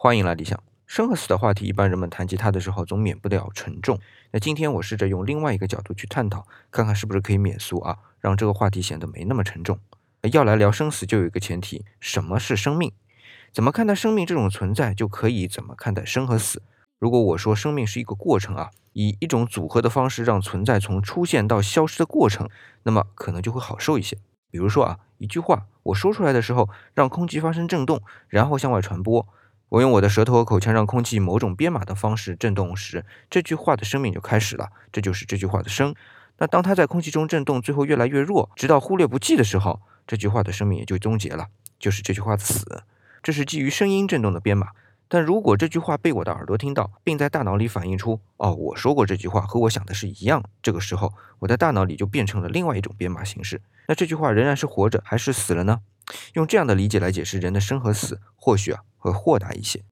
欢迎来理想。生和死的话题，一般人们谈及它的时候，总免不了沉重。那今天我试着用另外一个角度去探讨，看看是不是可以免俗啊，让这个话题显得没那么沉重。要来聊生死，就有一个前提：什么是生命？怎么看待生命这种存在，就可以怎么看待生和死。如果我说生命是一个过程啊，以一种组合的方式让存在从出现到消失的过程，那么可能就会好受一些。比如说啊，一句话我说出来的时候，让空气发生震动，然后向外传播。我用我的舌头和口腔让空气某种编码的方式震动时，这句话的生命就开始了。这就是这句话的生。那当它在空气中震动，最后越来越弱，直到忽略不计的时候，这句话的生命也就终结了，就是这句话的死。这是基于声音震动的编码。但如果这句话被我的耳朵听到，并在大脑里反映出“哦，我说过这句话和我想的是一样”，这个时候我的大脑里就变成了另外一种编码形式。那这句话仍然是活着还是死了呢？用这样的理解来解释人的生和死，或许啊会豁达一些。